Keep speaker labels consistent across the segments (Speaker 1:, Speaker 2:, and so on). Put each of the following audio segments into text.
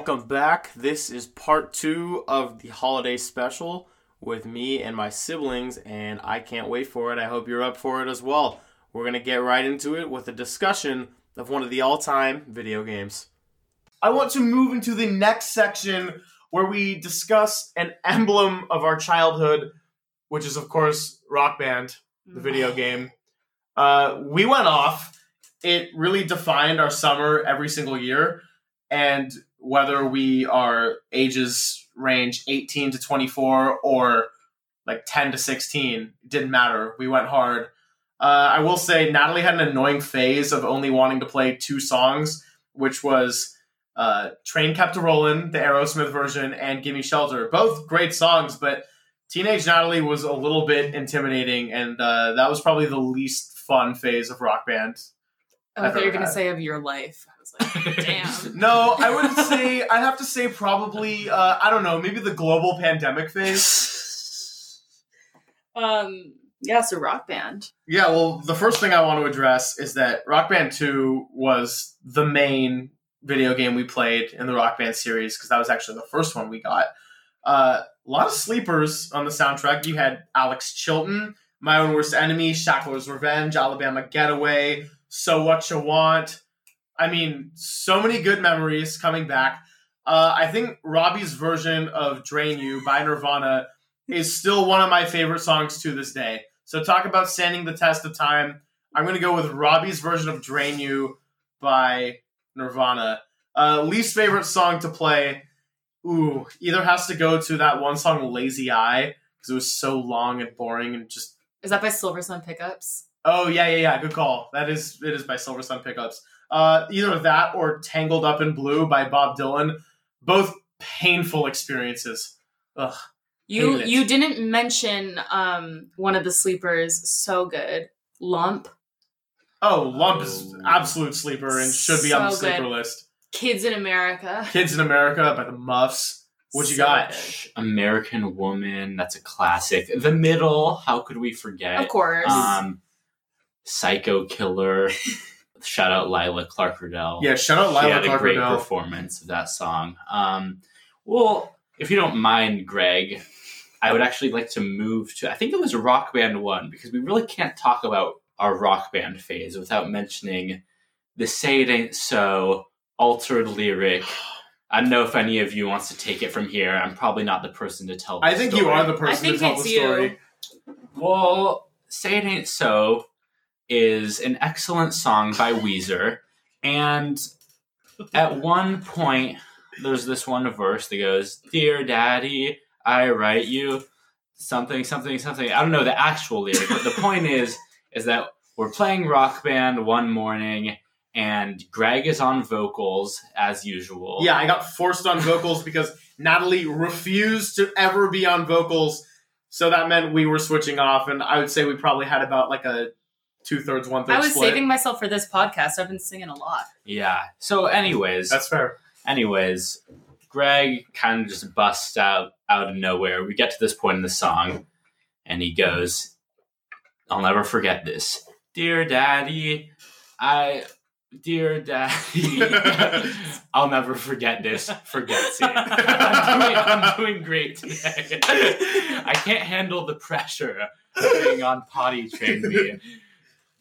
Speaker 1: Welcome back. This is part two of the holiday special with me and my siblings, and I can't wait for it. I hope you're up for it as well. We're going to get right into it with a discussion of one of the all time video games. I want to move into the next section where we discuss an emblem of our childhood, which is, of course, Rock Band, the video game. Uh, we went off. It really defined our summer every single year. And whether we are ages range 18 to 24 or like 10 to 16, didn't matter. We went hard. Uh, I will say Natalie had an annoying phase of only wanting to play two songs, which was uh, Train Kept a Rollin', the Aerosmith version, and Gimme Shelter. Both great songs, but Teenage Natalie was a little bit intimidating, and uh, that was probably the least fun phase of Rock Band.
Speaker 2: Oh, I thought you were going to say of your life. I was like, damn.
Speaker 1: No, I would say I'd have to say probably uh, I don't know maybe the global pandemic phase.
Speaker 2: um, yeah, so rock band.
Speaker 1: Yeah, well, the first thing I want to address is that Rock Band Two was the main video game we played in the Rock Band series because that was actually the first one we got. Uh, a lot of sleepers on the soundtrack. You had Alex Chilton, My Own Worst Enemy, Shackler's Revenge, Alabama Getaway, So What You Want. I mean, so many good memories coming back. Uh, I think Robbie's version of Drain You by Nirvana is still one of my favorite songs to this day. So, talk about standing the test of time. I'm going to go with Robbie's version of Drain You by Nirvana. Uh, least favorite song to play. Ooh, either has to go to that one song, Lazy Eye, because it was so long and boring and just.
Speaker 2: Is that by Silversun Pickups?
Speaker 1: Oh yeah, yeah, yeah. Good call. That is it is by Silversun Pickups. Uh, either that or Tangled Up in Blue by Bob Dylan. Both painful experiences. Ugh.
Speaker 2: You you didn't mention um one of the sleepers. So good, Lump.
Speaker 1: Oh, Lump is
Speaker 3: Oh.
Speaker 1: absolute sleeper and should be on the sleeper
Speaker 2: good.
Speaker 1: list.
Speaker 2: Kids in America.
Speaker 1: Kids in America by the Muffs. What you
Speaker 2: So
Speaker 1: got?
Speaker 2: good.
Speaker 3: American Woman, that's a classic. The Middle, how could we forget?
Speaker 2: Of course.
Speaker 3: Um, Psycho Killer. Shout out Lila Clark Riddell.
Speaker 1: Yeah, shout out
Speaker 3: she
Speaker 1: Lila
Speaker 3: had a
Speaker 1: Clark
Speaker 3: great
Speaker 1: Riddell.
Speaker 3: performance of that song. Um, well, if you don't mind, Greg, I would actually like to move to. I think it was Rock Band One because we really can't talk about our Rock Band phase without mentioning the "Say It Ain't So" altered lyric. I don't know if any of you wants to take it from here. I'm probably not the person to tell. The
Speaker 1: I think you are the person
Speaker 2: I
Speaker 1: to
Speaker 2: think
Speaker 1: tell the
Speaker 2: it's you.
Speaker 1: story.
Speaker 3: Well, Say It Ain't So is an excellent song by Weezer. And at one point, there's this one verse that goes, Dear Daddy, I write you something, something, something. I don't know the actual lyric, but the point is, is that we're playing rock band one morning and Greg is on vocals as usual.
Speaker 1: Yeah, I got forced on vocals because Natalie refused to ever be on vocals. So that meant we were switching off, and I would say we probably had about like a two thirds, one third
Speaker 2: I was
Speaker 1: split.
Speaker 2: saving myself for this podcast. I've been singing a lot.
Speaker 3: Yeah. So, anyways,
Speaker 1: That's fair.
Speaker 3: Anyways, Greg kind of just busts out out of nowhere. We get to this point in the song, and he goes, "I'll never forget this, dear Daddy. I, dear Daddy, I'll never forget this. Forget it. I'm doing, I'm doing great today. I can't handle the pressure of being on poddy train me.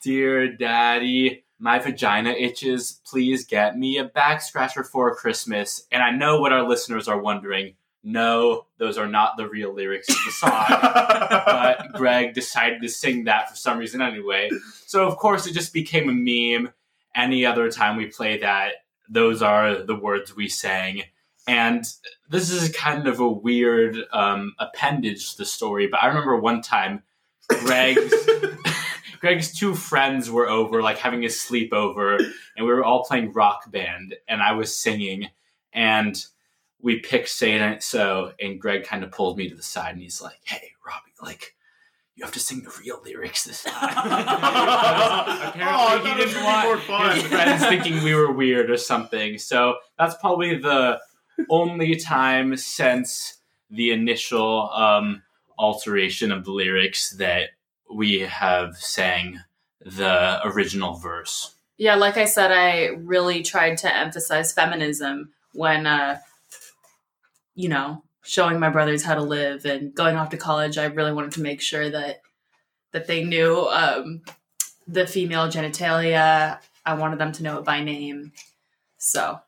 Speaker 3: Dear Daddy, my vagina itches. Please get me a back scratcher for Christmas. And I know what our listeners are wondering. No, those are not the real lyrics of the song. but Greg decided to sing that for some reason anyway. So of course it just became a meme. Any other time we play that, those are the words we sang. And this is kind of a weird um, appendage to the story, but I remember one time Greg's Greg's two friends were over, like having a sleepover, and we were all playing rock band, and I was singing, and we picked Say It Ain't So, and Greg kind of pulled me to the side, and he's like, "Hey, Robbie, like." You have to sing the real lyrics this time. Apparently,
Speaker 1: Oh,
Speaker 3: he didn't
Speaker 1: gonna be more
Speaker 3: want
Speaker 1: fun.
Speaker 3: his friends thinking we were weird or something. So that's probably the only time since the initial um, alteration of the lyrics that we have sang the original verse.
Speaker 2: Yeah, like I said, I really tried to emphasize feminism when uh, you know, showing my brothers how to live and going off to college, I really wanted to make sure that that they knew um, the female genitalia. I wanted them to know it by name. So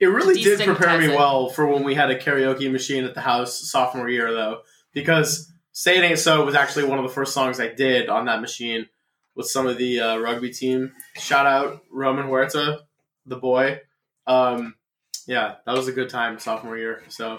Speaker 1: It really did prepare me
Speaker 2: it.
Speaker 1: well for when we had a karaoke machine at the house sophomore year, though, because "Say It Ain't So" was actually one of the first songs I did on that machine with some of the uh, rugby team. Shout out Roman Huerta, the boy. Um, yeah, that was a good time sophomore year. So,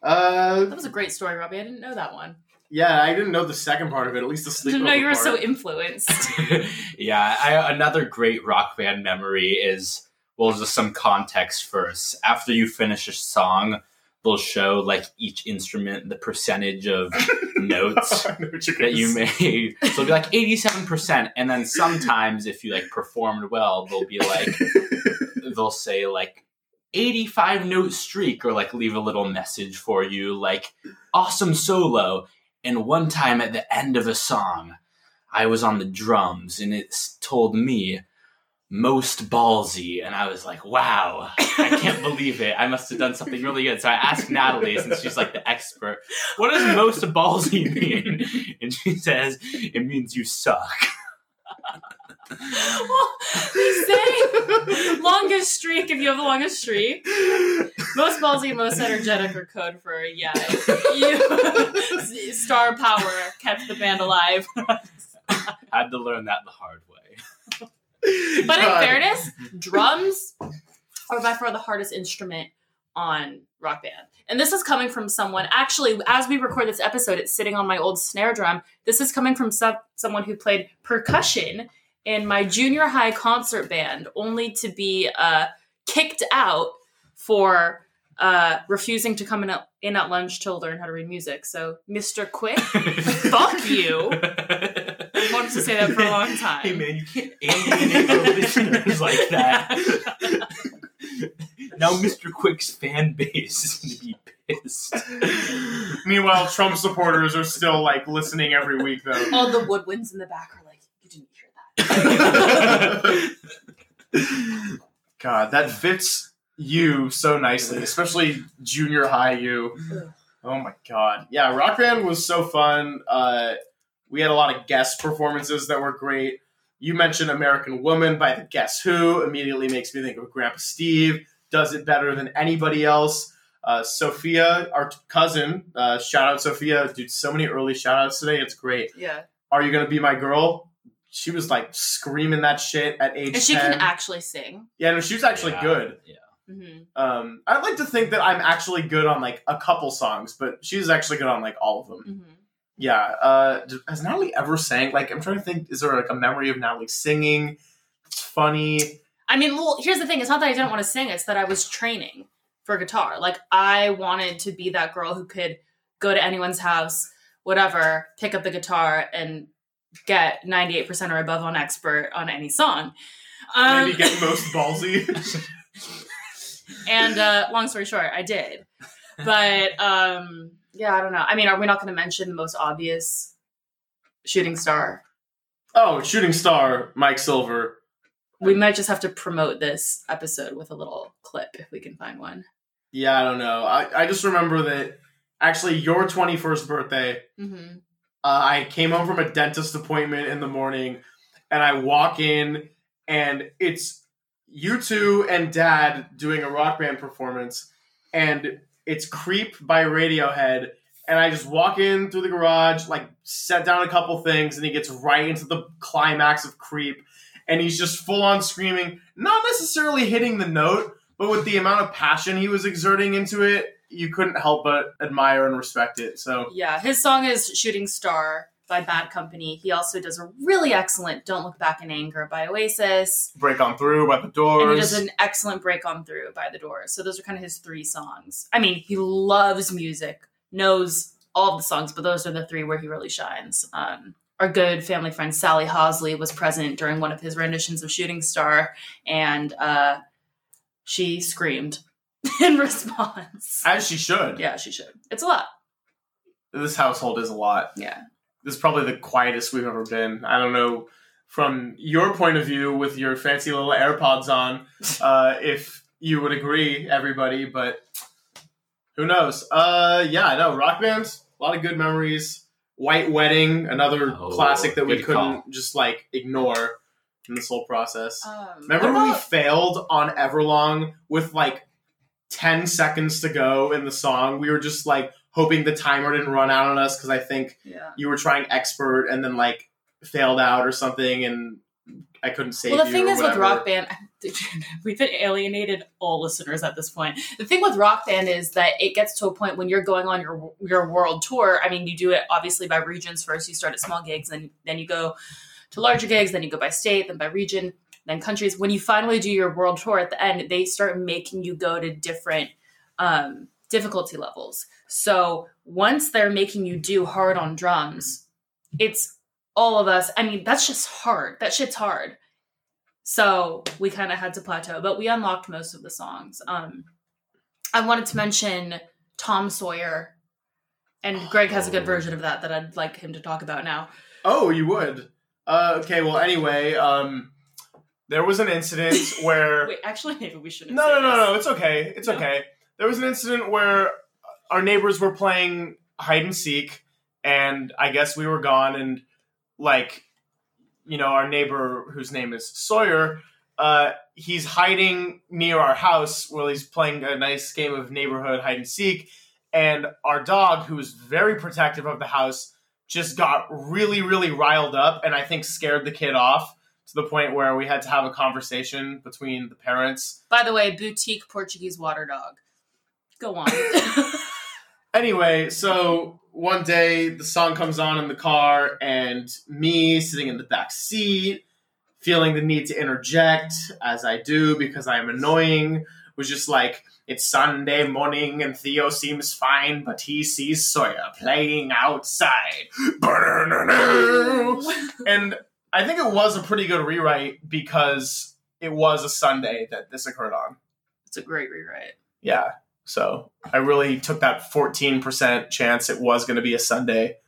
Speaker 1: uh,
Speaker 2: that was a great story, Robbie. I didn't know that one.
Speaker 1: yeah, I didn't know the second part of it. At least the
Speaker 2: I
Speaker 1: sleep.
Speaker 2: didn't know you were so influenced.
Speaker 3: yeah, I, another great rock band memory is well, just some context first. After you finish a song, they'll show like each instrument the percentage of notes
Speaker 1: I know what you're
Speaker 3: that you made. So it'll be like eighty-seven percent, and then sometimes if you like performed well, they'll be like they'll say like 85 note streak or like leave a little message for you like awesome solo and one time at the end of a song i was on the drums and it told me most ballsy and i was like wow i can't believe it i must have done something really good so i asked natalie since she's like the expert what does most ballsy mean and she says it means you suck
Speaker 2: well, they say longest streak if you have the longest streak. Most ballsy, most energetic are code for yeah. You star power kept the band alive.
Speaker 3: had to learn that the hard way
Speaker 2: But in fairness, drums are by far the hardest instrument on Rock Band. And this is coming from someone, actually, as we record this episode, it's sitting on my old snare drum. This is coming from some, someone who played percussion in my junior high concert band, only to be uh, kicked out for uh, refusing to come in at, in at lunch to learn how to read music. So, Mr. Quick, fuck you. I wanted to say that for a long time.
Speaker 3: Hey man, you can't alienate your listeners like that. now Mr. Quick's fan base is gonna be pissed.
Speaker 1: Meanwhile, Trump supporters are still like listening every week, though.
Speaker 2: All the woodwinds in the back are like, you didn't hear that.
Speaker 1: God, that fits you so nicely, especially junior high you. Oh my god. Yeah, Rock Band was so fun. Uh, we had a lot of guest performances that were great. You mentioned American Woman by the Guess Who, immediately makes me think of Grandpa Steve. Does it better than anybody else. Uh, Sophia, our cousin, uh, shout out Sophia. Dude, so many early shout outs today. It's great.
Speaker 2: Yeah.
Speaker 1: Are You Gonna Be My Girl? She was like screaming that shit at age
Speaker 2: And she
Speaker 1: 10.
Speaker 2: can actually sing.
Speaker 1: Yeah, no, she was actually
Speaker 3: Yeah,
Speaker 1: good.
Speaker 3: Yeah.
Speaker 2: hmm
Speaker 1: Um, I'd like to think that I'm actually good on like a couple songs, but she's actually good on like all of them.
Speaker 2: hmm
Speaker 1: Yeah. Uh, has Natalie ever sang? Like, I'm trying to think. Is there like a memory of Natalie singing? It's funny.
Speaker 2: I mean, well, here's the thing. It's not that I didn't want to sing. It's that I was training for guitar. Like, I wanted to be that girl who could go to anyone's house, whatever, pick up the guitar and get 98% or above on expert on any song. Um,
Speaker 1: Maybe get most ballsy.
Speaker 2: and uh, long story short, I did. But um, yeah, I don't know. I mean, are we not going to mention the most obvious shooting star?
Speaker 1: oh, shooting star Mike Silver.
Speaker 2: We might just have to promote this episode with a little clip if we can find one.
Speaker 1: Yeah, I don't know. I, I just remember that actually your 21st birthday,
Speaker 2: Mm-hmm.
Speaker 1: uh, I came home from a dentist appointment in the morning, and I walk in, and it's you two and Dad doing a rock band performance, and it's "Creep" by Radiohead, and I just walk in through the garage, like set down a couple things, and he gets right into the climax of "Creep," and he's just full on screaming, not necessarily hitting the note, but with the amount of passion he was exerting into it, you couldn't help but admire and respect it. So.
Speaker 2: Yeah, his song is Shooting Star by Bad Company. He also does a really excellent Don't Look Back in Anger by Oasis.
Speaker 1: Break on Through by the Doors.
Speaker 2: And he does an excellent Break On Through by The Doors. So those are kind of his three songs. I mean, he loves music, knows all of the songs, but those are the three where he really shines. Um, our good family friend Sally Hosley was present during one of his renditions of Shooting Star, and uh, she screamed in response.
Speaker 1: As she should.
Speaker 2: Yeah, she should. It's a lot.
Speaker 1: This household is a lot.
Speaker 2: Yeah.
Speaker 1: This is probably the quietest we've ever been. I don't know from your point of view with your fancy little AirPods on, uh, if you would agree, everybody, but Who knows? Uh, yeah, I know. Rock Band, a lot of good memories. White Wedding, another
Speaker 3: Oh,
Speaker 1: classic that we couldn't
Speaker 3: call.
Speaker 1: just like ignore in this whole process.
Speaker 2: Um,
Speaker 1: Remember
Speaker 2: what
Speaker 1: when we failed on Everlong with like 10 seconds to go in the song? We were just like hoping the timer didn't run out on us because I think
Speaker 2: yeah.
Speaker 1: you were trying expert and then like failed out or something and I couldn't save
Speaker 2: Well, the
Speaker 1: you
Speaker 2: thing
Speaker 1: or
Speaker 2: is with. Rock Band, we've been alienated all listeners at this point. The thing with Rock Band is that it gets to a point when you're going on your your world tour. I mean, you do it obviously by regions first. You start at small gigs, then then you go to larger gigs, then you go by state, then by region, then countries. When you finally do your world tour at the end, they start making you go to different um, difficulty levels. So once they're making you do hard on drums, it's all of us. I mean, that's just hard. That shit's hard. So we kind of had to plateau, but we unlocked most of the songs. Um, I wanted to mention Tom Sawyer, and Greg has a good
Speaker 3: Oh.
Speaker 2: version of that that I'd like him to talk about now.
Speaker 1: Oh, you would. Uh, okay, well, anyway, um, there was an incident where.
Speaker 2: Wait, actually, maybe we shouldn't.
Speaker 1: no,
Speaker 2: say
Speaker 1: no, no,
Speaker 2: this.
Speaker 1: no. It's okay. It's
Speaker 2: No?
Speaker 1: okay. There was an incident where our neighbors were playing hide and seek, and I guess we were gone, and like, you know, our neighbor whose name is Sawyer, uh, he's hiding near our house while he's playing a nice game of neighborhood hide and seek, and our dog, who is very protective of the house, just got really, really riled up, and I think scared the kid off to the point where we had to have a conversation between the parents
Speaker 2: By the way, boutique Portuguese water dog. Go on.
Speaker 1: Anyway, so one day the song comes on in the car, and me sitting in the back seat, feeling the need to interject, as I do because I am annoying, was just like, it's Sunday morning and Theo seems fine, but he sees Sawyer playing outside. and I think it was a pretty good rewrite because it was a Sunday that this occurred on.
Speaker 2: it's a great rewrite.
Speaker 1: Yeah. So I really took that 14% chance it was going to be a Sunday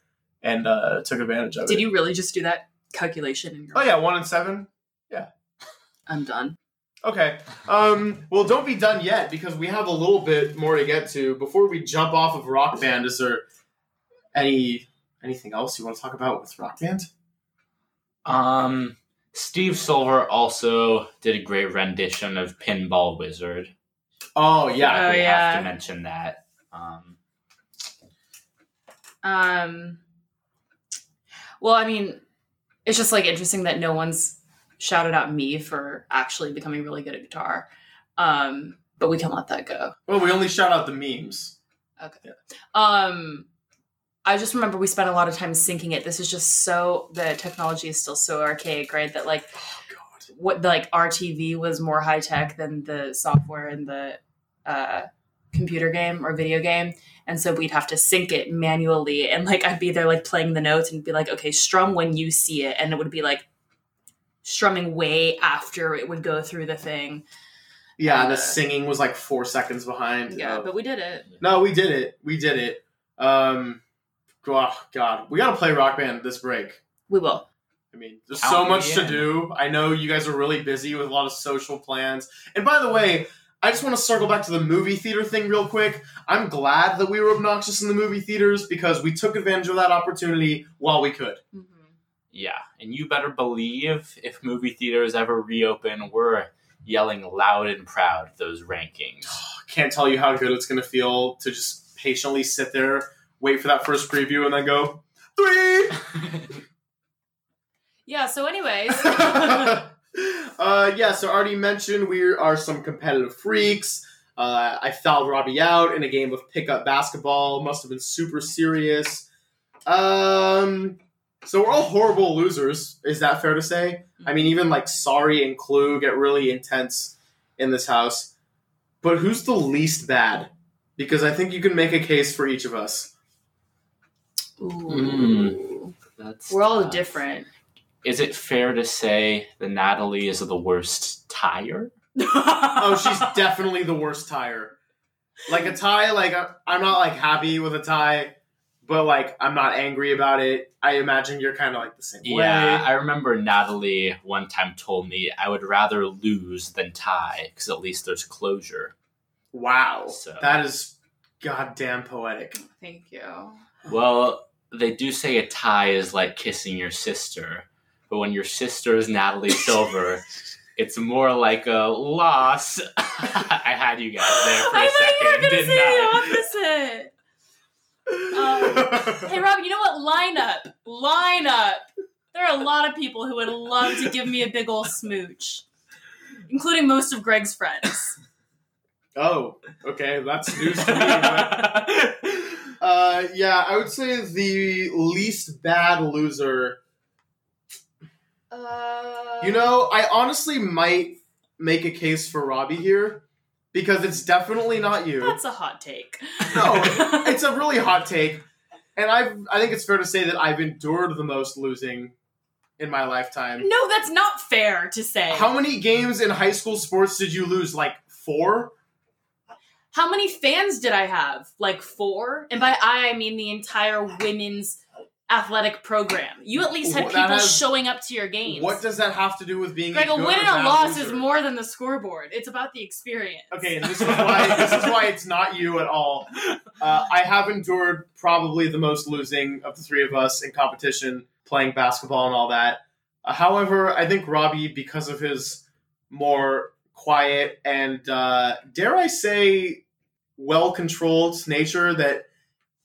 Speaker 1: and uh, took advantage of it.
Speaker 2: Did you really just do that calculation in your?
Speaker 1: Oh, yeah. One and seven. Yeah.
Speaker 2: I'm done.
Speaker 1: Okay. Um, well, don't be done yet because we have a little bit more to get to. Before we jump off of Rock Band, is there any anything else you want to talk about with Rock Band?
Speaker 3: Um, Steve Silver also did a great rendition of Pinball Wizard.
Speaker 1: Oh, yeah.
Speaker 2: Oh,
Speaker 3: we
Speaker 2: yeah.
Speaker 3: have to mention that. Um,
Speaker 2: Um, well, I mean, it's just like interesting that no one's shouted out me for actually becoming really good at guitar. Um, but we can let that go.
Speaker 1: Well, we only shout out the memes. Okay.
Speaker 2: Um, I just remember we spent a lot of time syncing it. This is just so the technology is still so archaic, right? That like
Speaker 1: Oh.
Speaker 2: What like RTV was more high tech than the software in the uh, computer game or video game, and so we'd have to sync it manually. And like I'd be there like playing the notes and be like, okay, strum when you see it, and it would be like strumming way after it would go through the thing.
Speaker 1: Yeah,
Speaker 2: Uh,
Speaker 1: the singing was like four seconds behind.
Speaker 2: Yeah,
Speaker 1: Oh.
Speaker 2: but we did it.
Speaker 1: No, we did it. We did it. Um, oh, God, we got to play Rock Band this break.
Speaker 2: We will.
Speaker 1: I mean, there's
Speaker 3: Count
Speaker 1: so much to do. I know you guys are really busy with a lot of social plans. And by the way, I just want to circle back to the movie theater thing real quick. I'm glad that we were obnoxious in the movie theaters because we took advantage of that opportunity while we could.
Speaker 2: Mhm.
Speaker 3: yeah, and you better believe if movie theaters ever reopen, we're yelling loud and proud those rankings.
Speaker 1: Can't tell you how good it's going to feel to just patiently sit there, wait for that first preview, and then go, three!
Speaker 2: Yeah. So, anyways.
Speaker 1: uh, yeah, so already mentioned we are some competitive freaks. Uh, I fouled Robbie out in a game of pickup basketball. Must have been super serious. Um, so we're all horrible losers. Is that fair to say? I mean, even like Sorry and Clue get really intense in this house. But who's the least bad? Because I think you can make a case for each of us.
Speaker 2: Ooh.
Speaker 3: Mm. That's
Speaker 2: We're all
Speaker 3: tough.
Speaker 2: different.
Speaker 3: Is it fair to say that Natalie is the worst tire?
Speaker 1: Oh, she's definitely the worst tire. Like a tie, like I- I'm not like happy with a tie, but like I'm not angry about it. I imagine you're kind of like the same
Speaker 3: Yeah,
Speaker 1: way.
Speaker 3: I remember Natalie one time told me I would rather lose than tie because at least there's closure.
Speaker 1: Wow,
Speaker 3: So-
Speaker 1: that is goddamn poetic.
Speaker 2: Thank you.
Speaker 3: Well, they do say a tie is like kissing your sister, but when your sister is Natalie Silver, it's more like a loss. I had you guys there for a
Speaker 2: I thought you were
Speaker 3: second,
Speaker 2: gonna say
Speaker 3: I?
Speaker 2: the opposite. Um, Hey Rob, you know what? Line up. Line up. There are a lot of people who would love to give me a big ol' smooch. Including most of Greg's friends.
Speaker 1: oh, okay, that's news to me. but- Uh, yeah, I would say the least bad loser.
Speaker 2: Uh,
Speaker 1: You know, I honestly might make a case for Robbie here because it's definitely not you.
Speaker 2: that's a hot take.
Speaker 1: No, it's a really hot take, and I I think it's fair to say that I've endured the most losing in my lifetime.
Speaker 2: no, that's not fair to say.
Speaker 1: How many games in high school sports did you lose? Like four?
Speaker 2: How many fans did I have? Like four? And by I, I mean the entire women's athletic program. You at least had
Speaker 1: Well,
Speaker 2: people
Speaker 1: has-
Speaker 2: showing up to your games.
Speaker 1: What does that have to do with being
Speaker 2: Greg,
Speaker 1: a
Speaker 2: a win
Speaker 1: or
Speaker 2: and a loss
Speaker 1: loser?
Speaker 2: is more than the scoreboard. It's about the experience.
Speaker 1: Okay, and this is why this is why it's not you at all. Uh, I have endured probably the most losing of the three of us in competition, playing basketball and all that. Uh, however, I think Robbie, because of his more quiet and uh, dare I say, well controlled nature, that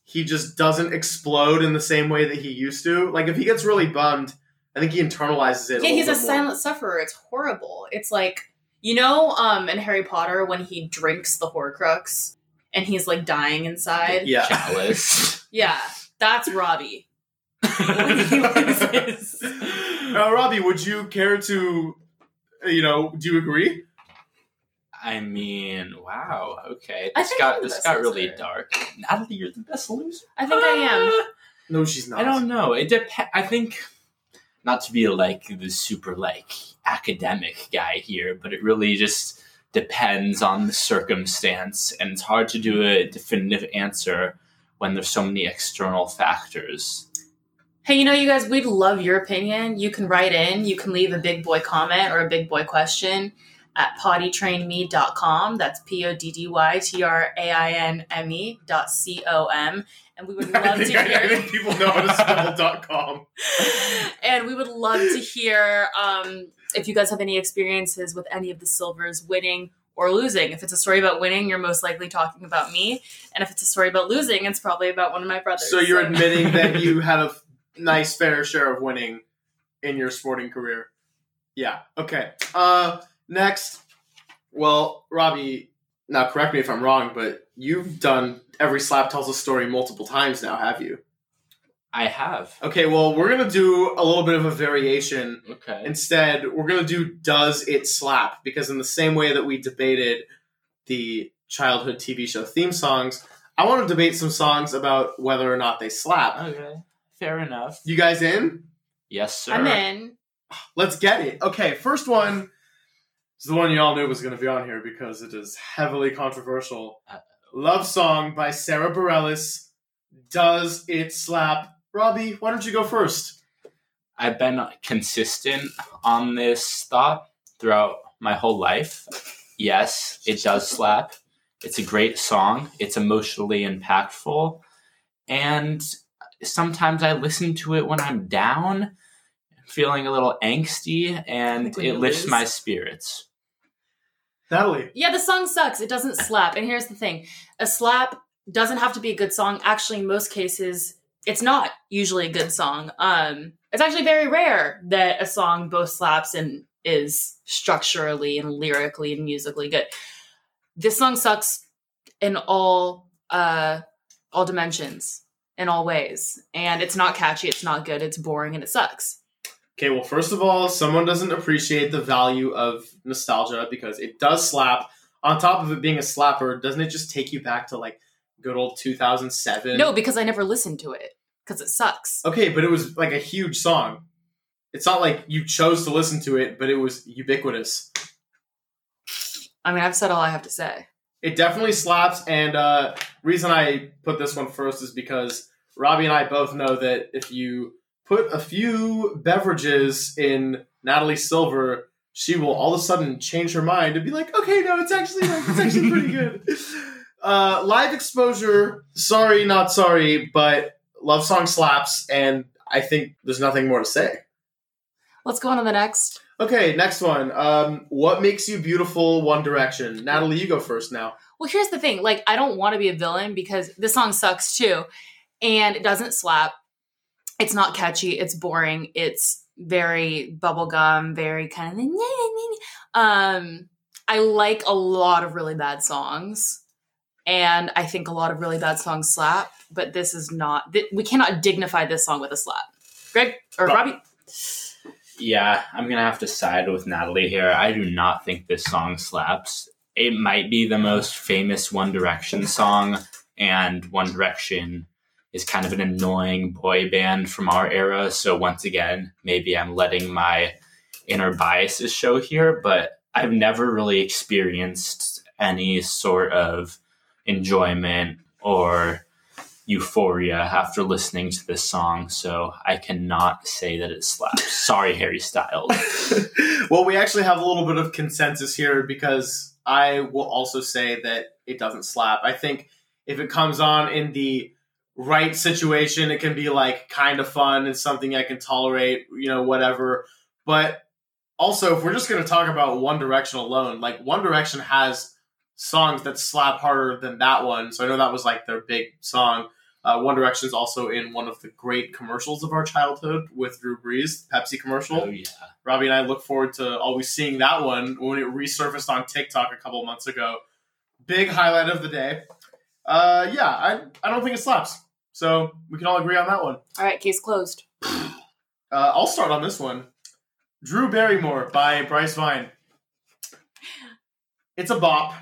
Speaker 1: he just doesn't explode in the same way that he used to. Like if he gets really bummed, I think he internalizes it.
Speaker 2: Yeah,
Speaker 1: a
Speaker 2: he's a
Speaker 1: more.
Speaker 2: silent sufferer. It's horrible. It's like you know, um, in Harry Potter when he drinks the Horcrux and he's like dying inside.
Speaker 1: Yeah.
Speaker 3: Chalice.
Speaker 2: Yeah, that's Robbie. When he loses.
Speaker 1: Uh, Robbie, would you care to, you know, do you agree?
Speaker 3: I mean, wow. Okay,
Speaker 2: I
Speaker 3: this
Speaker 2: think
Speaker 3: got
Speaker 2: I'm the
Speaker 3: this
Speaker 2: best
Speaker 3: got really
Speaker 2: loser.
Speaker 3: dark. Natalie, you're the best loser.
Speaker 2: I think I am. Ah!
Speaker 1: No, she's not.
Speaker 3: I don't know. It depends. I think not to be like the super like academic guy here, but it really just depends on the circumstance, and it's hard to do a definitive answer when there's so many external factors.
Speaker 2: Hey, you know, you guys, we'd love your opinion. You can write in, you can leave a big boy comment or a big boy question at poddytrainme.com. That's P O D D Y T R A I N M E dot C O M. And we would
Speaker 1: I
Speaker 2: love
Speaker 1: think,
Speaker 2: to
Speaker 1: I, I
Speaker 2: hear.
Speaker 1: think people know how to spell dot com.
Speaker 2: and we would love to hear um, if you guys have any experiences with any of the silvers winning or losing. If it's a story about winning, you're most likely talking about me. And if it's a story about losing, it's probably about one of my brothers.
Speaker 1: So you're admitting that you had a nice fair share of winning in your sporting career. Yeah. Okay. Uh, next. Well, Robbie. Now, correct me if I'm wrong, but you've done every slap tells a story multiple times now, have you?
Speaker 3: I have.
Speaker 1: Okay. Well, we're gonna do a little bit of a variation
Speaker 3: Okay.
Speaker 1: Instead, we're going to do Does It Slap? Because, in the same way that we debated the childhood TV show theme songs, I want to debate some songs about whether or not they slap.
Speaker 3: Okay. Fair enough.
Speaker 1: You guys in?
Speaker 3: Yes, sir.
Speaker 2: I'm in.
Speaker 1: Let's get it. Okay, first one is the one you all knew was going to be on here because it is heavily controversial. Love Song by Sara Bareilles. Does It Slap? Robbie, why don't you go first?
Speaker 3: I've been consistent on this thought throughout my whole life. Yes, it does slap. It's a great song. It's emotionally impactful. And sometimes I listen to it when I'm down, feeling a little angsty, and it lifts
Speaker 2: lose.
Speaker 3: my spirits.
Speaker 1: Natalie.
Speaker 2: Yeah, the song sucks. It doesn't slap. And here's the thing a slap doesn't have to be a good song. Actually, in most cases, it's not usually a good song. Um, it's actually very rare that a song both slaps and is structurally and lyrically and musically good. This song sucks in all uh, all dimensions, in all ways, and it's not catchy. It's not good. It's boring and it sucks.
Speaker 1: Okay, well, first of all, someone doesn't appreciate the value of nostalgia because it does slap. On top of it being a slapper, doesn't it just take you back to like good old 2007?
Speaker 2: No, because I never listened to it because it sucks.
Speaker 1: Okay, but it was like a huge song. It's not like you chose to listen to it, but it was ubiquitous.
Speaker 2: I mean, I've said all I have to say.
Speaker 1: It definitely slaps, and uh, reason I put this one first is because Robbie and I both know that if you put a few beverages in Natalie Silver, she will all of a sudden change her mind and be like, "Okay, no, it's actually like, it's actually pretty good." Uh, live exposure. Sorry, not sorry, but love song slaps, and I think there's nothing more to say.
Speaker 2: Let's go on to the next.
Speaker 1: Okay, next one. Um, what makes you beautiful? One Direction. Natalie, you go first now.
Speaker 2: Well, here's the thing. Like, I don't want to be a villain because this song sucks too. And it doesn't slap. It's not catchy. It's boring. It's very bubblegum, very kind of um I like a lot of really bad songs. And I think a lot of really bad songs slap, but this is not th- we cannot dignify this song with a slap. Greg or
Speaker 1: Rob-
Speaker 2: Robbie?
Speaker 3: Yeah, I'm gonna have to side with Natalie here. I do not think this song slaps. It might be the most famous One Direction song, and One Direction is kind of an annoying boy band from our era. So once again, maybe I'm letting my inner biases show here, but I've never really experienced any sort of enjoyment or euphoria after listening to this song, so I cannot say that it slaps. Sorry, Harry Styles.
Speaker 1: well, we actually have a little bit of consensus here because I will also say that it doesn't slap. I think if it comes on in the right situation, it can be like kind of fun. and something I can tolerate, you know, whatever. But also, if we're just going to talk about One Direction alone, like One Direction has songs that slap harder than that one. So I know that was like their big song. Uh, One Direction is also in one of the great commercials of our childhood with Drew Brees, Pepsi commercial.
Speaker 3: Oh yeah.
Speaker 1: Robbie and I look forward to always seeing that one when it resurfaced on TikTok a couple months ago. Big highlight of the day. Uh, yeah, I, I don't think it slaps. So we can all agree on that one.
Speaker 2: All right, case closed.
Speaker 1: Uh, I'll start on this one. Drew Barrymore by Bryce Vine. It's a bop.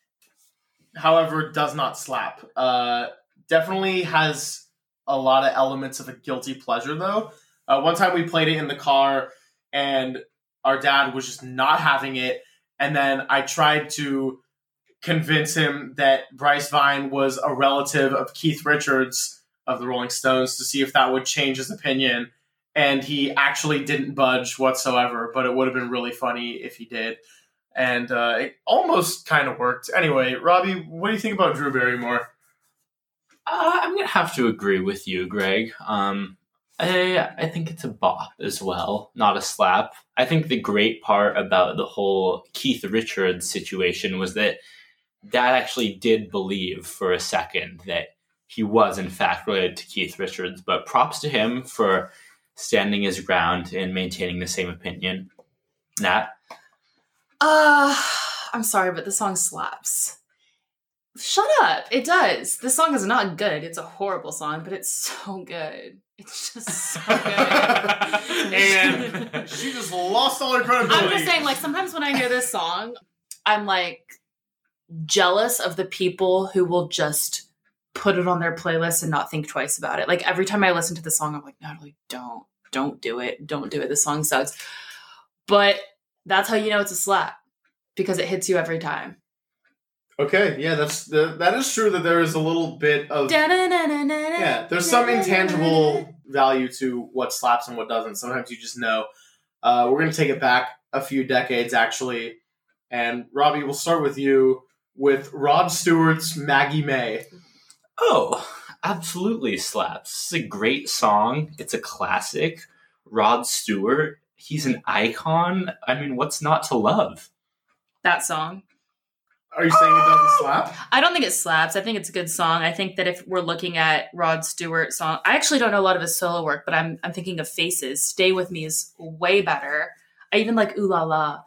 Speaker 1: However, does not slap. Uh, definitely has a lot of elements of a guilty pleasure, though. Uh, one time we played it in the car, and our dad was just not having it. And then I tried to convince him that Bryce Vine was a relative of Keith Richards of the Rolling Stones to see if that would change his opinion. And he actually didn't budge whatsoever, but it would have been really funny if he did. And uh, it almost kind of worked. Anyway, Robbie, what do you think about Drew Barrymore?
Speaker 3: Uh, I'm gonna have to agree with you, Greg. Um, I I think it's a bop as well, not a slap. I think the great part about the whole Keith Richards situation was that Dad actually did believe for a second that he was in fact related to Keith Richards. But props to him for standing his ground and maintaining the same opinion. Nat,
Speaker 2: Uh, I'm sorry, but the song slaps. Shut up. It does. This song is not good. It's a horrible song, but it's so good. It's just so good.
Speaker 1: and she just lost all her credibility.
Speaker 2: I'm just saying, like, sometimes when I hear this song, I'm like jealous of the people who will just put it on their playlist and not think twice about it. Like every time I listen to the song, I'm like, Natalie, don't, don't do it. Don't do it. The song sucks. But that's how you know it's a slap because it hits you every time.
Speaker 1: Okay, yeah, that's the, that is true that there is a little bit of yeah. There's some intangible value to what slaps and what doesn't. Sometimes you just know. Uh, we're gonna take it back a few decades actually, and Robbie, we'll start with you with Rod Stewart's Maggie May.
Speaker 3: Oh, absolutely slaps. It's a great song. It's a classic. Rod Stewart, he's an icon. I mean, what's not to love?
Speaker 2: That song.
Speaker 1: Are you saying it doesn't oh! slap?
Speaker 2: I don't think it slaps. I think it's a good song. I think that if we're looking at Rod Stewart song, I actually don't know a lot of his solo work, but I'm I'm thinking of Faces. Stay with Me is way better. I even like Ooh La La.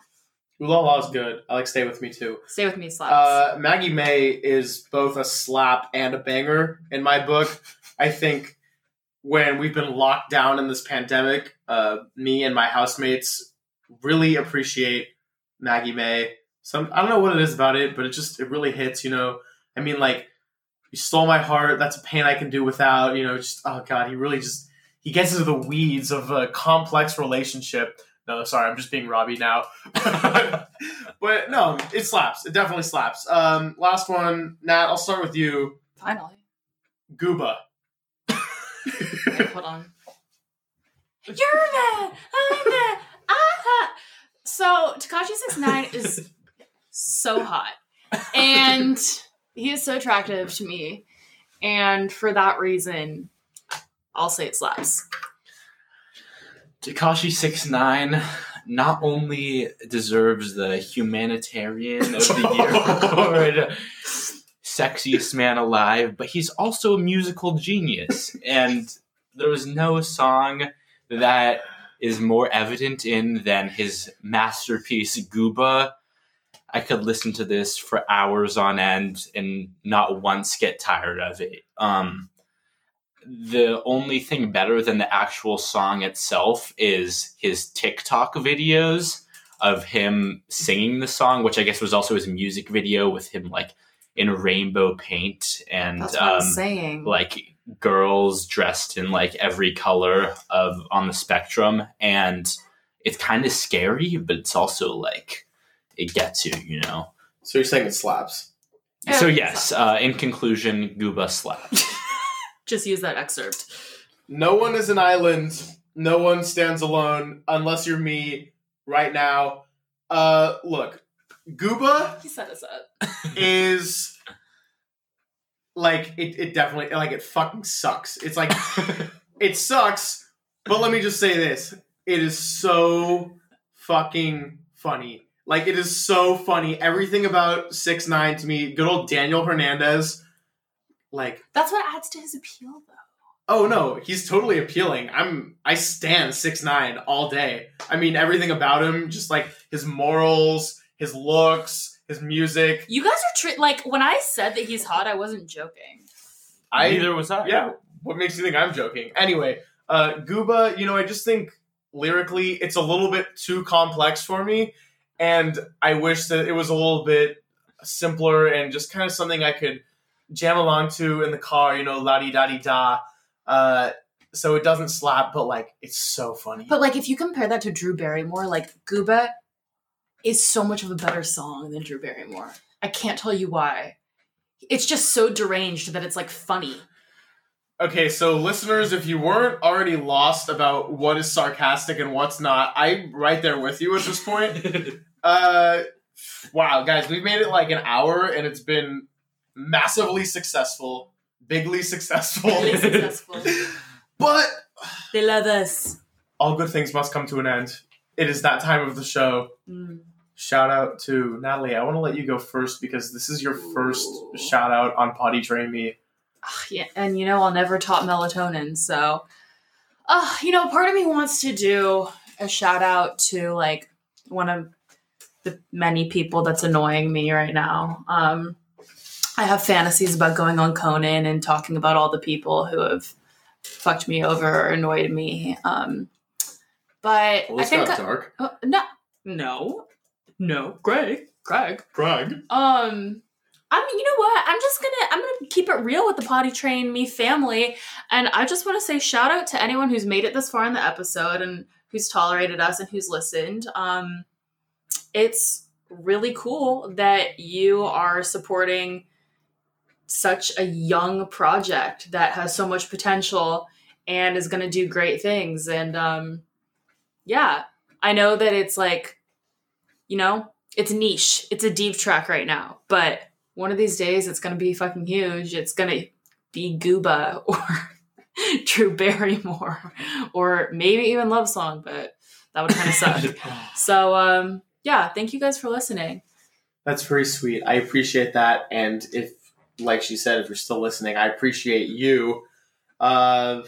Speaker 1: La is good. I like Stay with Me too.
Speaker 2: Stay with Me slaps.
Speaker 1: Uh, Maggie May is both a slap and a banger in my book. I think when we've been locked down in this pandemic, uh, me and my housemates really appreciate Maggie May. Some I don't know what it is about it, but it just it really hits. You know, I mean, like you stole my heart. That's a pain I can do without. You know, just oh god, he really just he gets into the weeds of a complex relationship. No, sorry, I'm just being Robbie now. but no, it slaps. It definitely slaps. Um, last one, Nat. I'll start with you.
Speaker 2: Finally.
Speaker 1: Gooba.
Speaker 2: Wait, hold on. You're mad. I'm mad. Ah. So Tekashi Six Nine is so hot, and he is so attractive to me, and for that reason, I'll say it slaps.
Speaker 3: Tekashi Six Nine not only deserves the humanitarian of the year award, sexiest man alive, but he's also a musical genius. And there was no song that is more evident in than his masterpiece Gooba. I could listen to this for hours on end and not once get tired of it. Um, the only thing better than the actual song itself is his TikTok videos of him singing the song, which I guess was also his music video with him like in rainbow paint and
Speaker 2: That's what I
Speaker 3: um,
Speaker 2: saying.
Speaker 3: like girls dressed in like every color of on the spectrum and it's kind of scary but it's also like it gets you you know
Speaker 1: So you're saying it slaps?
Speaker 2: Yeah,
Speaker 3: so
Speaker 2: it
Speaker 3: yes uh, in conclusion gooba slaps
Speaker 2: Just use that excerpt.
Speaker 1: No one is an island. No one stands alone unless you're me right now. Uh, look, Gooba
Speaker 2: He set us up.
Speaker 1: is like it. It definitely like it fucking sucks. It's like it sucks. But let me just say this: it is so fucking funny. Like it is so funny. Everything about six nine to me. Good old Daniel Hernandez. Like
Speaker 2: That's what adds to his appeal, though.
Speaker 1: Oh no, he's totally appealing. I'm I stand six nine all day. I mean everything about him, just like his morals, his looks, his music.
Speaker 2: You guys are tri- like when I said that he's hot, I wasn't joking.
Speaker 1: I
Speaker 3: neither was i
Speaker 1: yeah. What makes you think I'm joking? Anyway, uh, Gooba, you know, I just think lyrically it's a little bit too complex for me, and I wish that it was a little bit simpler and just kind of something I could jam along to in the car. You know, la di da di da. Uh, so it doesn't slap, but like it's so funny.
Speaker 2: But like if you compare that to Drew Barrymore, like Gooba is so much of a better song than Drew Barrymore. I can't tell you why. It's just so deranged that it's like funny.
Speaker 1: Okay, so listeners, if you weren't already lost about what is sarcastic and what's not, I'm right there with you at this point. uh, wow, guys, we've made it like an hour and it's been massively successful, bigly successful.
Speaker 2: Really successful.
Speaker 1: but
Speaker 2: They love us.
Speaker 1: all good things must come to an end. It is that time of the show.
Speaker 2: Mm.
Speaker 1: Shout out to Natalie. I want to let you go first because this is your first
Speaker 2: Ooh.
Speaker 1: shout out on Poddy Train Me.
Speaker 2: Yeah, and you know I'll never top melatonin, so uh, you know, part of me wants to do a shout out to like one of the many people that's annoying me right now. Um I have fantasies about going on Conan and talking about all the people who have fucked me over or annoyed me. Um but I think
Speaker 1: dark.
Speaker 2: uh, no no no Greg Greg
Speaker 1: Greg.
Speaker 2: um, I mean, you know what? I'm just gonna I'm gonna keep it real with the poddy train me family, and I just want to say shout out to anyone who's made it this far in the episode and who's tolerated us and who's listened. Um, it's really cool that you are supporting such a young project that has so much potential and is going to do great things. And um yeah i know that it's like you know it's niche. It's a deep track right now. But one of these days it's going to be fucking huge. It's going to be gooba or drew barrymore or maybe even love song but that would kind of suck. So um yeah thank you guys for listening.
Speaker 1: That's very sweet. I appreciate that. And if, like she said, if you're still listening, I appreciate you. Uh,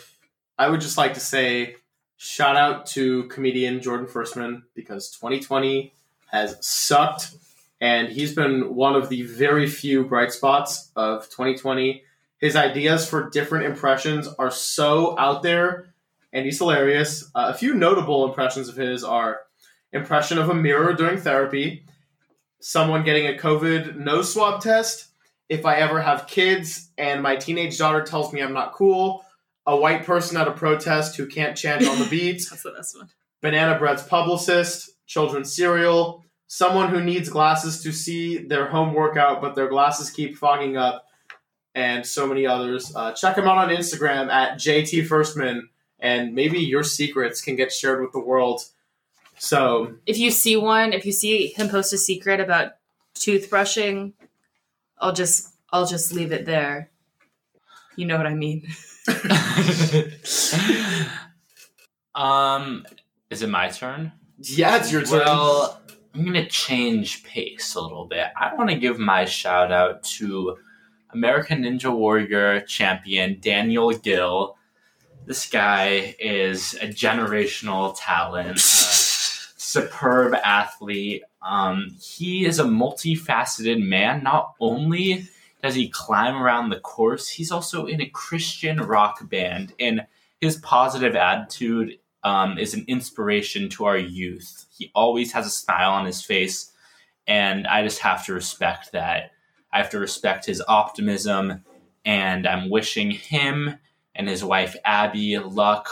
Speaker 1: I would just like to say shout out to comedian Jordan Firstman because 2020 has sucked. And he's been one of the very few bright spots of 2020. His ideas for different impressions are so out there, and he's hilarious. Uh, a few notable impressions of his are impression of a mirror during therapy, someone getting a COVID no swab test, if I ever have kids and my teenage daughter tells me I'm not cool, a white person at a protest who can't chant on the beat.
Speaker 2: that's the best one
Speaker 1: Banana Bread's publicist, children's cereal, someone who needs glasses to see their home workout but their glasses keep fogging up, and so many others. Uh, check him out on Instagram at JT Firstman, and maybe your secrets can get shared with the world. So
Speaker 2: if you see one, if you see him post a secret about toothbrushing, I'll just I'll just leave it there. You know what I mean.
Speaker 3: um, is it my turn?
Speaker 1: Yeah, it's your turn.
Speaker 3: Well, I'm gonna change pace a little bit. I want to give my shout out to American Ninja Warrior champion Daniel Gil. This guy is a generational talent, a superb athlete. Um, he is a multifaceted man. Not only does he climb around the course, he's also in a Christian rock band, and his positive attitude um, is an inspiration to our youth. He always has a smile on his face, and I just have to respect that. I have to respect his optimism, and I'm wishing him and his wife Abby luck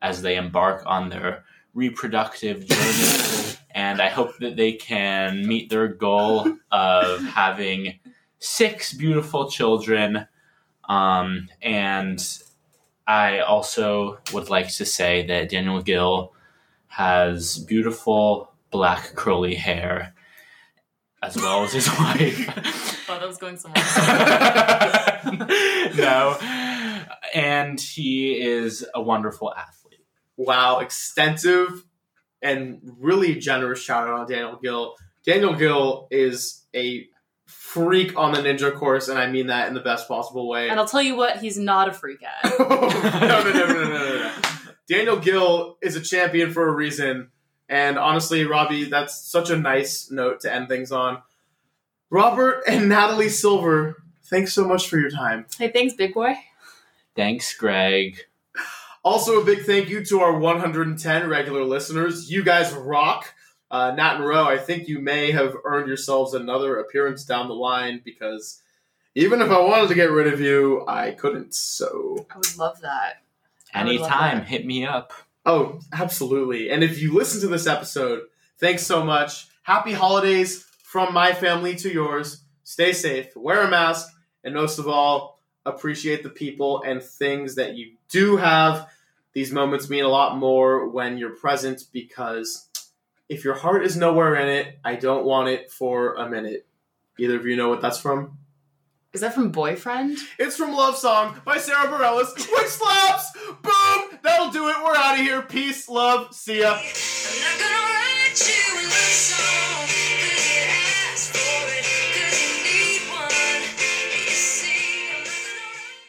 Speaker 3: as they embark on their reproductive journey. and I hope that they can meet their goal of having six beautiful children. Um, and I also would like to say that Daniel Gil has beautiful black curly hair, as well as his wife.
Speaker 2: Oh, that was going somewhere.
Speaker 3: no, and he is a wonderful athlete.
Speaker 1: Wow, extensive and really generous shout out on Daniel Gil. Daniel Gil is a freak on the ninja course, and I mean that in the best possible way.
Speaker 2: and I'll tell you what, he's not a freak at.
Speaker 1: no, no, no, no, no, no, no. Daniel Gil is a champion for a reason. And honestly, Robbie, that's such a nice note to end things on. Robert and Natalie Silver, thanks so much for your time.
Speaker 2: Hey, thanks, big boy.
Speaker 3: Thanks, Greg.
Speaker 1: Also, a big thank you to our 110 regular listeners. You guys rock. Uh, Nat and Rowe, I think you may have earned yourselves another appearance down the line because even if I wanted to get rid of you, I couldn't. So,
Speaker 2: I would love that. I would love
Speaker 3: Anytime,
Speaker 2: that.
Speaker 3: hit me up.
Speaker 1: oh, absolutely. And if you listen to this episode, thanks so much. Happy holidays from my family to yours. Stay safe, wear a mask, and most of all, appreciate the people and things that you do have. These moments mean a lot more when you're present because if your heart is nowhere in it, I don't want it for a minute. Either of you know what that's from?
Speaker 2: Is that from Boyfriend?
Speaker 1: It's from Love Song by Sara Bareilles, which slaps! Boom! That'll do it. We're out of here. Peace, love, see ya.